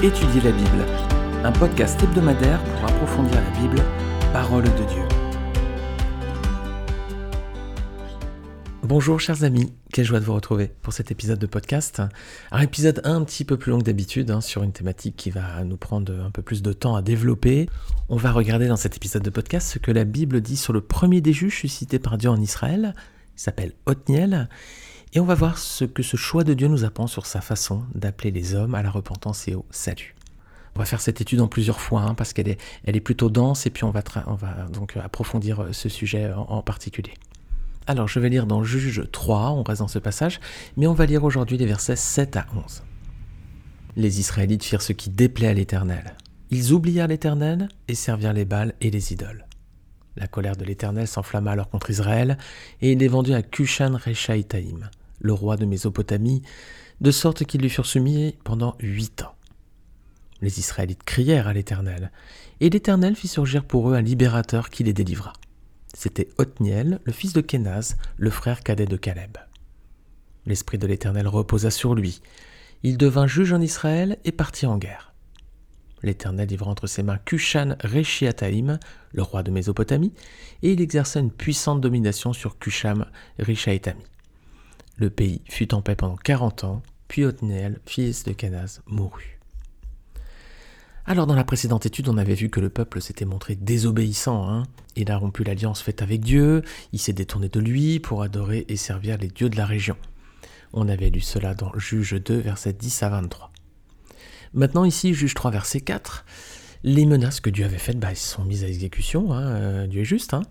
Étudier la Bible, un podcast hebdomadaire pour approfondir la Bible, parole de Dieu. Bonjour chers amis, quelle joie de vous retrouver pour cet épisode de podcast. Un épisode un petit peu plus long que d'habitude hein, sur une thématique qui va nous prendre un peu plus de temps à développer. On va regarder dans cet épisode de podcast ce que la Bible dit sur le premier des juges suscité par Dieu en Israël, qui s'appelle Othniel, et on va voir ce que ce choix de Dieu nous apprend sur sa façon d'appeler les hommes à la repentance et au salut. On va faire cette étude en plusieurs fois hein, parce qu'elle est, est plutôt dense et puis on va, on va donc approfondir euh, ce sujet en, particulier. Alors je vais lire dans Juge 3, on reste dans ce passage, mais on va lire aujourd'hui les versets 7 à 11. Les Israélites firent ce qui déplaît à l'Éternel. Ils oublièrent l'Éternel et servirent les Baals et les idoles. La colère de l'Éternel s'enflamma alors contre Israël, et il les vendit à Kushan Rechaïtaïm, le roi de Mésopotamie, de sorte qu'ils lui furent soumis pendant huit ans. Les Israélites crièrent à l'Éternel, et l'Éternel fit surgir pour eux un libérateur qui les délivra. C'était Othniel, le fils de Kenaz, le frère cadet de Caleb. L'Esprit de l'Éternel reposa sur lui. Il devint juge en Israël et partit en guerre. L'Éternel livra entre ses mains Kushan Rechiataim, le roi de Mésopotamie, et il exerça une puissante domination sur Kusham Rishaetami. Le pays fut en paix pendant quarante ans, puis Othniel, fils de Kenaz, mourut. Alors dans la précédente étude, on avait vu que le peuple s'était montré désobéissant. Hein. il a rompu l'alliance faite avec Dieu, il s'est détourné de lui pour adorer et servir les dieux de la région. On avait lu cela dans Juge 2, versets 10 à 23. Maintenant ici, Juge 3, verset 4, les menaces que Dieu avait faites bah, sont mises à exécution, hein. euh, Dieu est juste. Hein.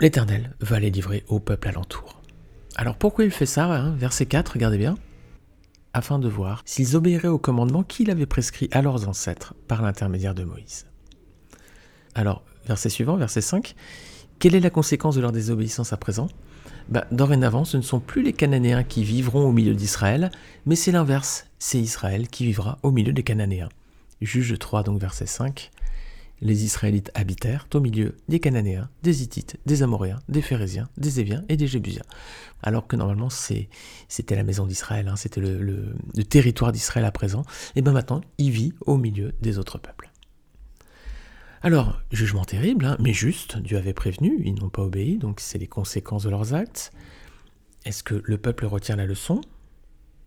L'Éternel va les livrer au peuple alentour. Alors pourquoi il fait ça hein Verset 4, regardez bien. Afin de voir s'ils obéiraient au commandement qu'il avait prescrit à leurs ancêtres par l'intermédiaire de Moïse. Alors, verset suivant, verset 5. Quelle est la conséquence de leur désobéissance à présent? Bah, Dorénavant, ce ne sont plus les Cananéens qui vivront au milieu d'Israël, mais c'est l'inverse, c'est Israël qui vivra au milieu des Cananéens. Juge 3, donc verset 5 les Israélites habitèrent au milieu des Cananéens, des Hittites, des Amoréens, des Phérésiens, des Éviens et des Jébusiens. Alors que normalement c'était la maison d'Israël, hein, c'était le, territoire d'Israël à présent, et bien maintenant il vit au milieu des autres peuples. Alors, jugement terrible, hein, mais juste, Dieu avait prévenu, ils n'ont pas obéi, donc c'est les conséquences de leurs actes. Est-ce que le peuple retient la leçon?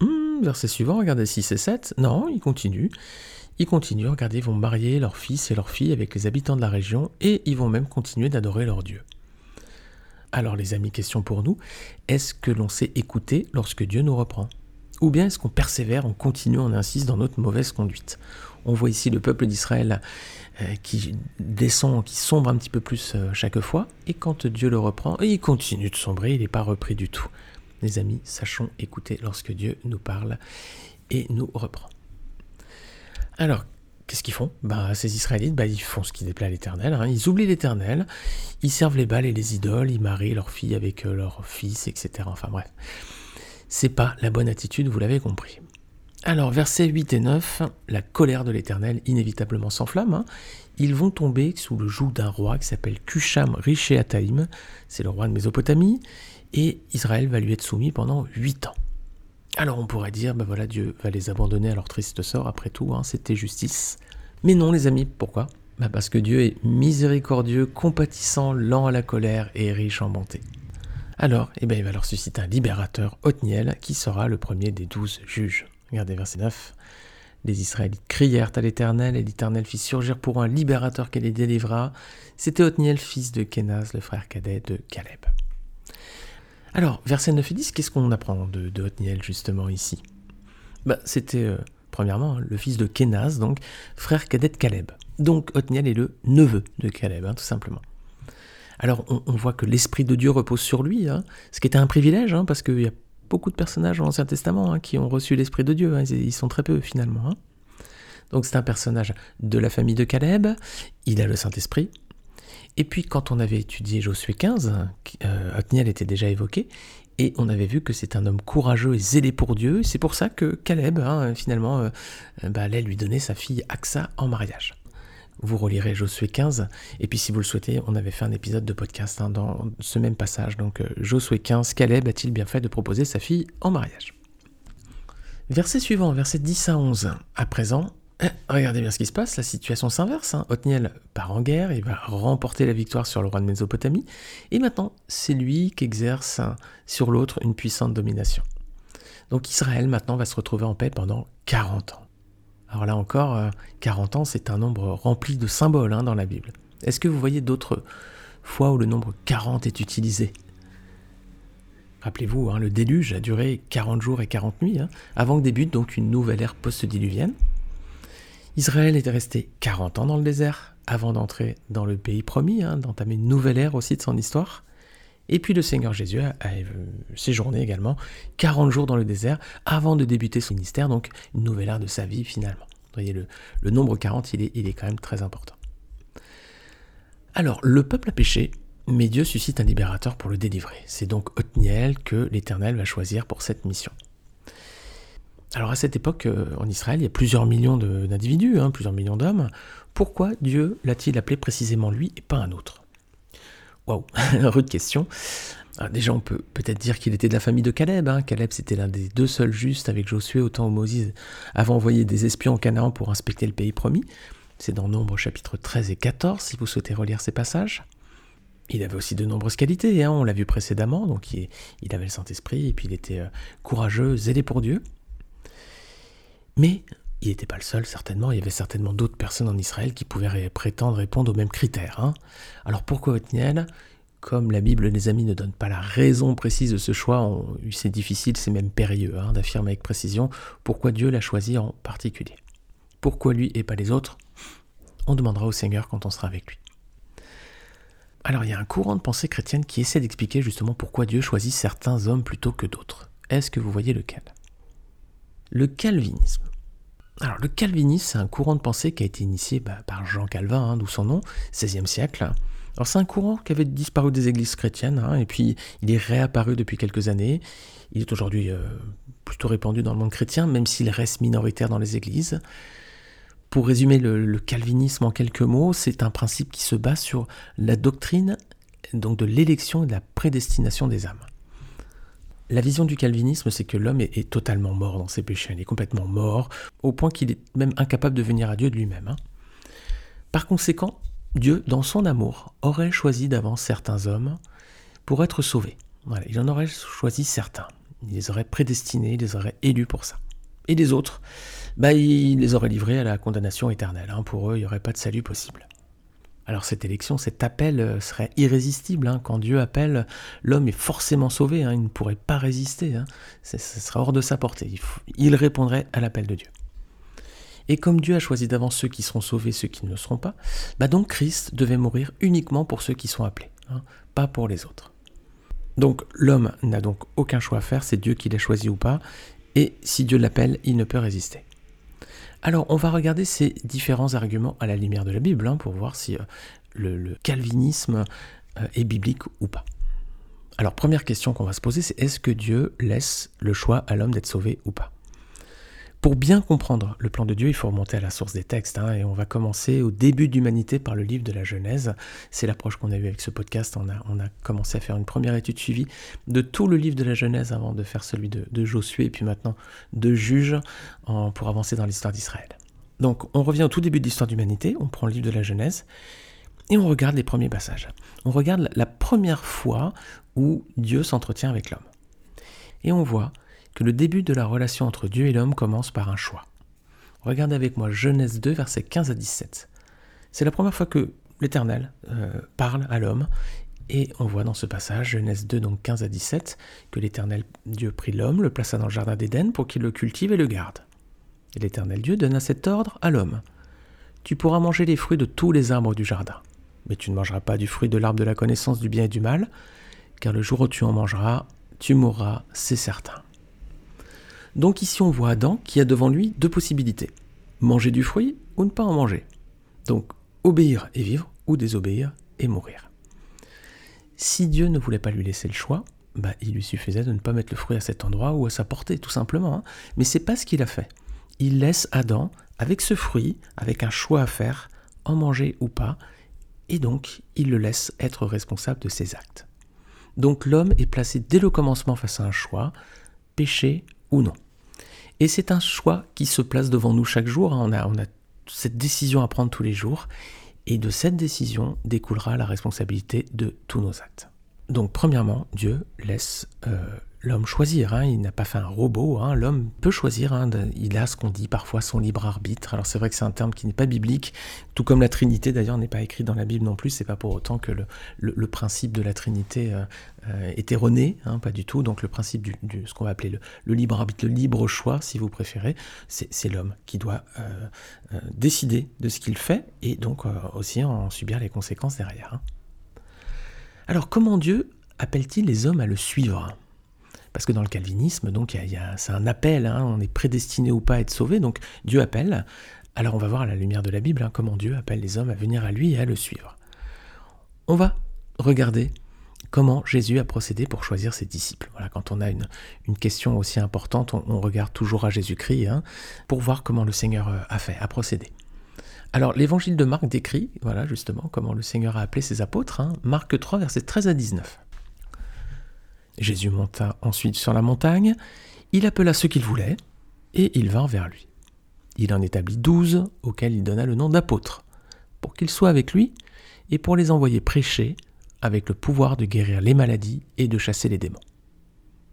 Hmm, Verset suivant, regardez 6 et 7. Non, il continue. Ils continuent, regardez, ils vont marier leurs fils et leurs filles avec les habitants de la région et ils vont même continuer d'adorer leur Dieu. Alors les amis, question pour nous, est-ce que l'on sait écouter lorsque Dieu nous reprend? Ou bien est-ce qu'on persévère, on continue, on insiste dans notre mauvaise conduite? On voit ici le peuple d'Israël euh, qui descend, qui sombre un petit peu plus euh, chaque fois, et quand Dieu le reprend, il continue de sombrer, il n'est pas repris du tout. Les amis, sachons écouter lorsque Dieu nous parle et nous reprend. Alors, qu'est-ce qu'ils font? Bah, Ces Israélites, bah, ils font ce qui déplaît à l'Éternel. Hein. Ils oublient l'Éternel, ils servent les balles et les idoles, ils marient leurs filles avec euh, leurs fils, etc. Enfin bref, c'est pas la bonne attitude, vous l'avez compris. Alors, versets 8 et 9, la colère de l'Éternel inévitablement s'enflamme. Hein. Ils vont tomber sous le joug d'un roi qui s'appelle Kusham Rishéataïm, c'est le roi de Mésopotamie, et Israël va lui être soumis pendant 8 ans. Alors on pourrait dire, ben voilà, Dieu va les abandonner à leur triste sort, après tout, hein, c'était justice. Mais non les amis, pourquoi? Ben Parce que Dieu est miséricordieux, compatissant, lent à la colère et riche en bonté. Alors, eh ben, il va leur susciter un libérateur, Othniel, qui sera le premier des douze juges. Regardez verset 9. Les Israélites crièrent à l'Éternel, et l'Éternel fit surgir pour un libérateur qui les délivra. C'était Othniel, fils de Kenaz, le frère cadet de Caleb. Alors, verset 9 et 10, qu'est-ce qu'on apprend de, de, justement ici? Bah, C'était, euh, premièrement, hein, le fils de Kenaz, donc frère cadet de Caleb. Donc Othniel est le neveu de Caleb, hein, tout simplement. Alors, on, voit que l'Esprit de Dieu repose sur lui, hein, ce qui était un privilège, parce qu'il y a beaucoup de personnages dans l'Ancien Testament qui ont reçu l'Esprit de Dieu, ils sont très peu finalement. Donc c'est un personnage de la famille de Caleb, il a le Saint-Esprit, et puis quand on avait étudié Josué 15, euh, était déjà évoqué, et on avait vu que c'est un homme courageux et zélé pour Dieu. C'est pour ça que Caleb, hein, finalement, euh, bah, allait lui donner sa fille Axa en mariage. Vous relirez Josué 15, et puis si vous le souhaitez, on avait fait un épisode de podcast hein, dans ce même passage. Donc euh, Josué 15, Caleb a-t-il bien fait de proposer sa fille en mariage? Verset suivant, verset 10 à 11. À présent, regardez bien ce qui se passe, la situation s'inverse. Hein. Othniel part en guerre, il va remporter la victoire sur le roi de Mésopotamie, et maintenant c'est lui qui exerce sur l'autre une puissante domination. Donc Israël maintenant va se retrouver en paix pendant 40 ans. Alors là encore, 40 euh, ans c'est un nombre rempli de symboles hein, dans la Bible. Est-ce que vous voyez d'autres fois où le nombre 40 est utilisé? Rappelez-vous, hein, le déluge a duré 40 jours et 40 nuits, avant que débute donc une nouvelle ère post-diluvienne. Israël était resté 40 ans dans le désert avant d'entrer dans le pays promis, hein, d'entamer une nouvelle ère aussi de son histoire. Et puis le Seigneur Jésus a, séjourné également 40 jours dans le désert avant de débuter son ministère, donc une nouvelle ère de sa vie finalement. Vous voyez, le, nombre 40, il est, il est quand même très important. Alors, le peuple a péché, mais Dieu suscite un libérateur pour le délivrer. C'est donc Othniel que l'Éternel va choisir pour cette mission. Alors à cette époque, euh, en Israël, il y a plusieurs millions d'individus, hein, plusieurs millions d'hommes. Pourquoi Dieu l'a-t-il appelé précisément lui et pas un autre? Waouh, rude question. déjà, on peut peut-être dire qu'il était de la famille de Caleb. Hein. Caleb, c'était l'un des deux seuls justes avec Josué au temps où Moïse avait envoyé des espions en Canaan pour inspecter le pays promis. C'est dans Nombre chapitres 13 et 14, si vous souhaitez relire ces passages. Il avait aussi de nombreuses qualités, hein, on l'a vu précédemment, donc il, avait le Saint-Esprit, et puis il était euh, courageux, zélé pour Dieu. Mais il n'était pas le seul, certainement. Il y avait certainement d'autres personnes en Israël qui pouvaient prétendre répondre aux mêmes critères. Hein. Alors pourquoi Othniel? Comme la Bible, les amis, ne donne pas la raison précise de ce choix, c'est difficile, c'est même périlleux hein, d'affirmer avec précision pourquoi Dieu l'a choisi en particulier. Pourquoi lui et pas les autres? On demandera au Seigneur quand on sera avec lui. Alors il y a un courant de pensée chrétienne qui essaie d'expliquer justement pourquoi Dieu choisit certains hommes plutôt que d'autres. Est-ce que vous voyez lequel? Le calvinisme. Alors le calvinisme, c'est un courant de pensée qui a été initié bah, par Jean Calvin, hein, d'où son nom, 16e siècle. Alors c'est un courant qui avait disparu des églises chrétiennes, hein, et puis il est réapparu depuis quelques années. Il est aujourd'hui euh, plutôt répandu dans le monde chrétien, même s'il reste minoritaire dans les églises. Pour résumer le calvinisme en quelques mots, c'est un principe qui se base sur la doctrine donc de l'élection et de la prédestination des âmes. La vision du calvinisme, c'est que l'homme est, totalement mort dans ses péchés. Il est complètement mort, au point qu'il est même incapable de venir à Dieu de lui-même. Hein. Par conséquent, Dieu, dans son amour, aurait choisi d'avance certains hommes pour être sauvés. Il en aurait choisi certains. Il les aurait prédestinés, il les aurait élus pour ça. Et les autres, bah, il les aurait livrés à la condamnation éternelle. Hein. Pour eux, il n'y aurait pas de salut possible. Alors cette élection, cet appel euh, serait irrésistible. Hein. Quand Dieu appelle, l'homme est forcément sauvé. Hein. Il ne pourrait pas résister. Hein. Ce serait hors de sa portée. Il, répondrait à l'appel de Dieu. Et comme Dieu a choisi d'avance ceux qui seront sauvés, ceux qui ne le seront pas, bah donc Christ devait mourir uniquement pour ceux qui sont appelés, pas pour les autres. Donc l'homme n'a donc aucun choix à faire, c'est Dieu qui l'a choisi ou pas, et si Dieu l'appelle, il ne peut résister. Alors, on va regarder ces différents arguments à la lumière de la Bible hein, pour voir si euh, le, calvinisme euh, est biblique ou pas. Alors, première question qu'on va se poser, c'est est-ce que Dieu laisse le choix à l'homme d'être sauvé ou pas? Pour bien comprendre le plan de Dieu, il faut remonter à la source des textes, hein, et on va commencer au début de l'humanité par le livre de la Genèse. C'est l'approche qu'on a eue avec ce podcast. On a, commencé à faire une première étude suivie de tout le livre de la Genèse avant de faire celui de, Josué, et puis maintenant de Juge, pour avancer dans l'histoire d'Israël. Donc on revient au tout début de l'histoire de l'humanité, on prend le livre de la Genèse, et on regarde les premiers passages. On regarde la première fois où Dieu s'entretient avec l'homme. Et on voit que le début de la relation entre Dieu et l'homme commence par un choix. Regardez avec moi Genèse 2, versets 15 à 17. C'est la première fois que l'Éternel euh, parle à l'homme, et on voit dans ce passage, Genèse 2, donc 15 à 17, que l'Éternel Dieu prit l'homme, le plaça dans le jardin d'Éden pour qu'il le cultive et le garde. Et l'Éternel Dieu donna cet ordre à l'homme. Tu pourras manger les fruits de tous les arbres du jardin, mais tu ne mangeras pas du fruit de l'arbre de la connaissance du bien et du mal, car le jour où tu en mangeras, tu mourras, c'est certain. Donc ici on voit Adam qui a devant lui deux possibilités. Manger du fruit ou ne pas en manger. Donc obéir et vivre ou désobéir et mourir. Si Dieu ne voulait pas lui laisser le choix, bah, il lui suffisait de ne pas mettre le fruit à cet endroit ou à sa portée, tout simplement. Hein. Mais c'est pas ce qu'il a fait. Il laisse Adam avec ce fruit, avec un choix à faire, en manger ou pas, et donc il le laisse être responsable de ses actes. Donc l'homme est placé dès le commencement face à un choix, péché ou non. Et c'est un choix qui se place devant nous chaque jour. Hein. On a, cette décision à prendre tous les jours. Et de cette décision découlera la responsabilité de tous nos actes. Donc premièrement, Dieu laisse euh, l'homme choisir. Hein. Il n'a pas fait un robot. Hein. L'homme peut choisir. Hein. Il a ce qu'on dit parfois son libre arbitre. Alors c'est vrai que c'est un terme qui n'est pas biblique, tout comme la Trinité d'ailleurs n'est pas écrit dans la Bible non plus. C'est pas pour autant que le, principe de la Trinité euh, euh, est erroné, pas du tout. Donc le principe du, ce qu'on va appeler le, libre arbitre, le libre choix, si vous préférez, c'est l'homme qui doit décider de ce qu'il fait et donc aussi en subir les conséquences derrière. Alors comment Dieu appelle-t-il les hommes à le suivre? Parce que dans le calvinisme, donc, c'est un appel, hein, on est prédestiné ou pas à être sauvé, donc Dieu appelle. Alors on va voir à la lumière de la Bible hein, comment Dieu appelle les hommes à venir à lui et à le suivre. On va regarder comment Jésus a procédé pour choisir ses disciples. Voilà, quand on a une, question aussi importante, on, regarde toujours à Jésus-Christ hein, pour voir comment le Seigneur euh, a fait, a procédé. Alors l'évangile de Marc décrit, voilà justement, comment le Seigneur a appelé ses apôtres. Marc 3, versets 13 à 19. Jésus monta ensuite sur la montagne, il appela ceux qu'il voulait, et ils vinrent vers lui. Il en établit douze, auxquels il donna le nom d'apôtres, pour qu'ils soient avec lui, et pour les envoyer prêcher, avec le pouvoir de guérir les maladies et de chasser les démons.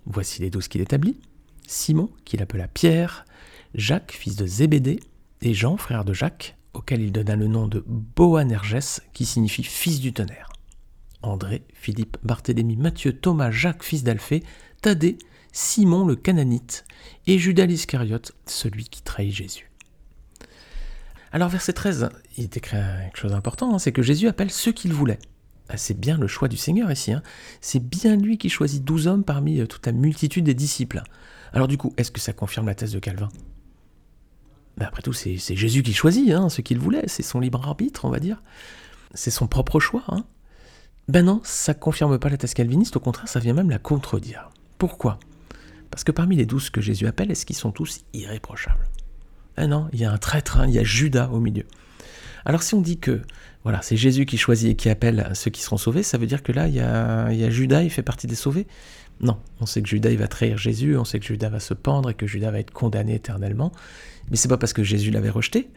Voici les douze qu'il établit. Simon, qu'il appela Pierre, Jacques, fils de Zébédée, et Jean, frère de Jacques, auquel il donna le nom de Boanerges, qui signifie fils du tonnerre. André, Philippe, Barthélemy, Matthieu, Thomas, Jacques, fils d'Alphée, Thaddée, Simon le Cananite, et Judas l'Iscariote, celui qui trahit Jésus. Alors verset 13, il est écrit quelque chose d'important, hein, c'est que Jésus appelle ceux qu'il voulait. Ah, c'est bien le choix du Seigneur ici, hein. c'est bien lui qui choisit douze hommes parmi euh, toute la multitude des disciples. Alors du coup, est-ce que ça confirme la thèse de Calvin? Mais après tout, c'est Jésus qui choisit hein, ce qu'il voulait, c'est son libre arbitre, on va dire. C'est son propre choix. Ben non, ça confirme pas la thèse calviniste, au contraire, ça vient même la contredire. Pourquoi? Parce que parmi les douze que Jésus appelle, est-ce qu'ils sont tous irréprochables? Ben non, il y a un traître, hein, il y a Judas au milieu. Alors si on dit que voilà, c'est Jésus qui choisit et qui appelle ceux qui seront sauvés, ça veut dire que là, il y a, il y Judas, il fait partie des sauvés? Non, on sait que Judas va trahir Jésus, on sait que Judas va se pendre et que Judas va être condamné éternellement. Mais c'est pas parce que Jésus l'avait rejeté,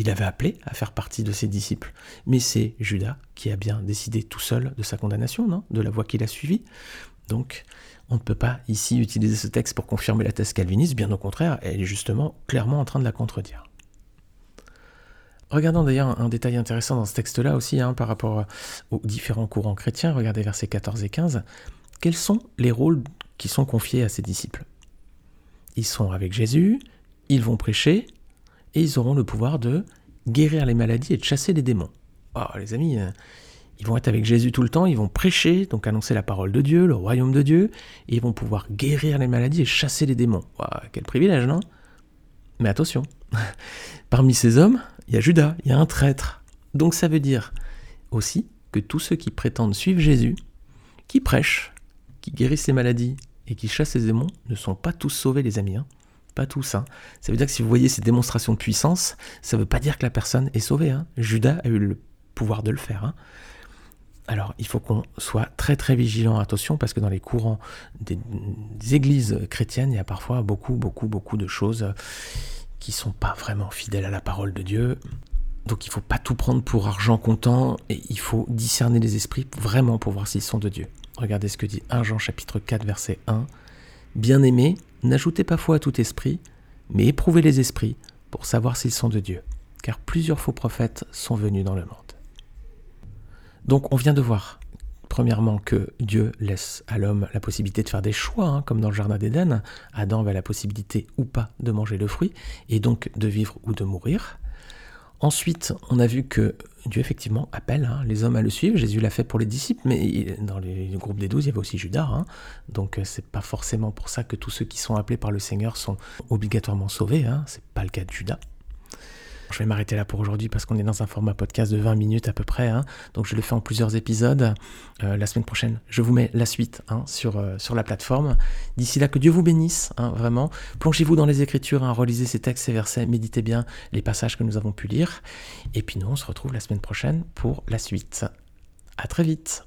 il avait appelé à faire partie de ses disciples. Mais c'est Judas qui a bien décidé tout seul de sa condamnation, De la voie qu'il a suivie. Donc, on ne peut pas ici utiliser ce texte pour confirmer la thèse calviniste, bien au contraire, elle est justement clairement en train de la contredire. Regardons d'ailleurs un détail intéressant dans ce texte-là aussi, hein, par rapport aux différents courants chrétiens. Regardez versets 14 et 15. Quels sont les rôles qui sont confiés à ses disciples? Ils sont avec Jésus, ils vont prêcher et ils auront le pouvoir de guérir les maladies et de chasser les démons. Oh, les amis, euh, ils vont être avec Jésus tout le temps, ils vont prêcher, donc annoncer la parole de Dieu, le royaume de Dieu, et ils vont pouvoir guérir les maladies et chasser les démons. Oh, quel privilège, non? Mais attention, parmi ces hommes, il y a Judas, il y a un traître. Donc ça veut dire aussi que tous ceux qui prétendent suivre Jésus, qui prêchent, qui guérissent les maladies et qui chassent les démons, ne sont pas tous sauvés, les amis. Hein. Pas tous. Hein. Ça veut dire que si vous voyez ces démonstrations de puissance, ça ne veut pas dire que la personne est sauvée. Hein. Judas a eu le pouvoir de le faire. Hein. Alors, il faut qu'on soit très très vigilant, attention, parce que dans les courants des, églises chrétiennes, il y a parfois beaucoup, beaucoup, beaucoup de choses qui sont pas vraiment fidèles à la parole de Dieu. Donc, il ne faut pas tout prendre pour argent comptant et il faut discerner les esprits vraiment pour voir s'ils sont de Dieu. Regardez ce que dit 1 Jean chapitre 4 verset 1. Bien-aimés, n'ajoutez pas foi à tout esprit, mais éprouvez les esprits pour savoir s'ils sont de Dieu, car plusieurs faux prophètes sont venus dans le monde. Donc on vient de voir, premièrement, que Dieu laisse à l'homme la possibilité de faire des choix, hein, comme dans le Jardin d'Éden. Adam avait la possibilité ou pas de manger le fruit, et donc de vivre ou de mourir. Ensuite, on a vu que Dieu effectivement appelle hein, les hommes à le suivre. Jésus l'a fait pour les disciples, mais dans les groupes des douze, il y avait aussi Judas. Hein. Donc euh, c'est pas forcément pour ça que tous ceux qui sont appelés par le Seigneur sont obligatoirement sauvés. Hein. C'est pas le cas de Judas. Je vais m'arrêter là pour aujourd'hui parce qu'on est dans un format podcast de 20 minutes à peu près. Hein. Donc je le fais en plusieurs épisodes. Euh, la semaine prochaine, je vous mets la suite hein, sur, euh, sur la plateforme. D'ici là, que Dieu vous bénisse, hein, vraiment. Plongez-vous dans les Écritures, relisez ces textes, ces versets, méditez bien les passages que nous avons pu lire. Et puis nous, on se retrouve la semaine prochaine pour la suite. À très vite.